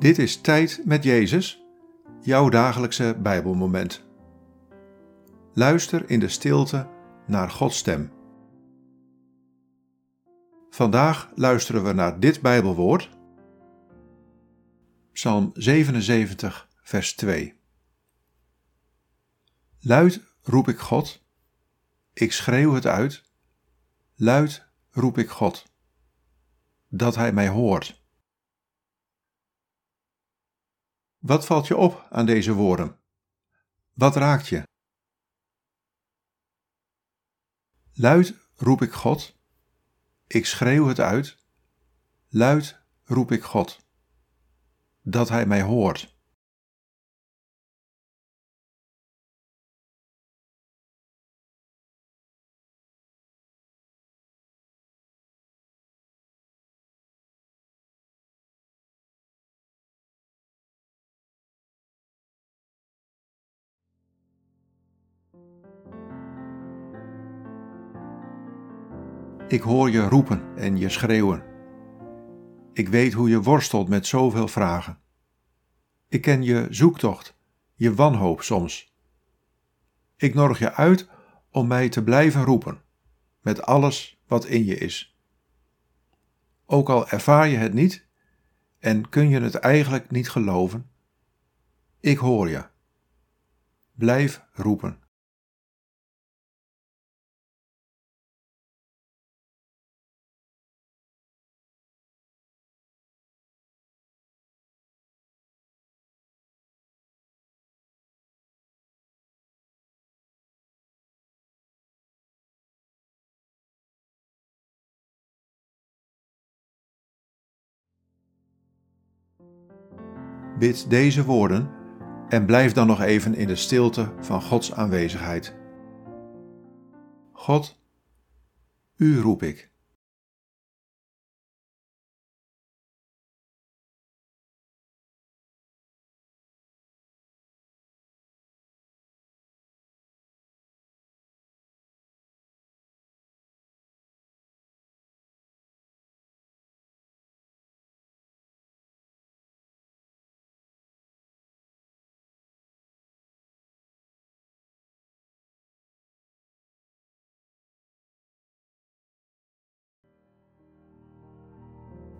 Dit is Tijd met Jezus, jouw dagelijkse Bijbelmoment. Luister in de stilte naar Gods stem. Vandaag luisteren we naar dit Bijbelwoord. Psalm 77, vers 2. Luid roep ik God, ik schreeuw het uit, luid roep ik God, dat Hij mij hoort. Wat valt je op aan deze woorden? Wat raakt je? Luid roep ik God, ik schreeuw het uit, luid roep ik God, dat Hij mij hoort. Ik hoor je roepen en je schreeuwen. Ik weet hoe je worstelt met zoveel vragen. Ik ken je zoektocht, je wanhoop soms. Ik nodig je uit om mij te blijven roepen, met alles wat in je is. Ook al ervaar je het niet en kun je het eigenlijk niet geloven, ik hoor je. Blijf roepen. Bid deze woorden en blijf dan nog even in de stilte van Gods aanwezigheid. God, U roep ik.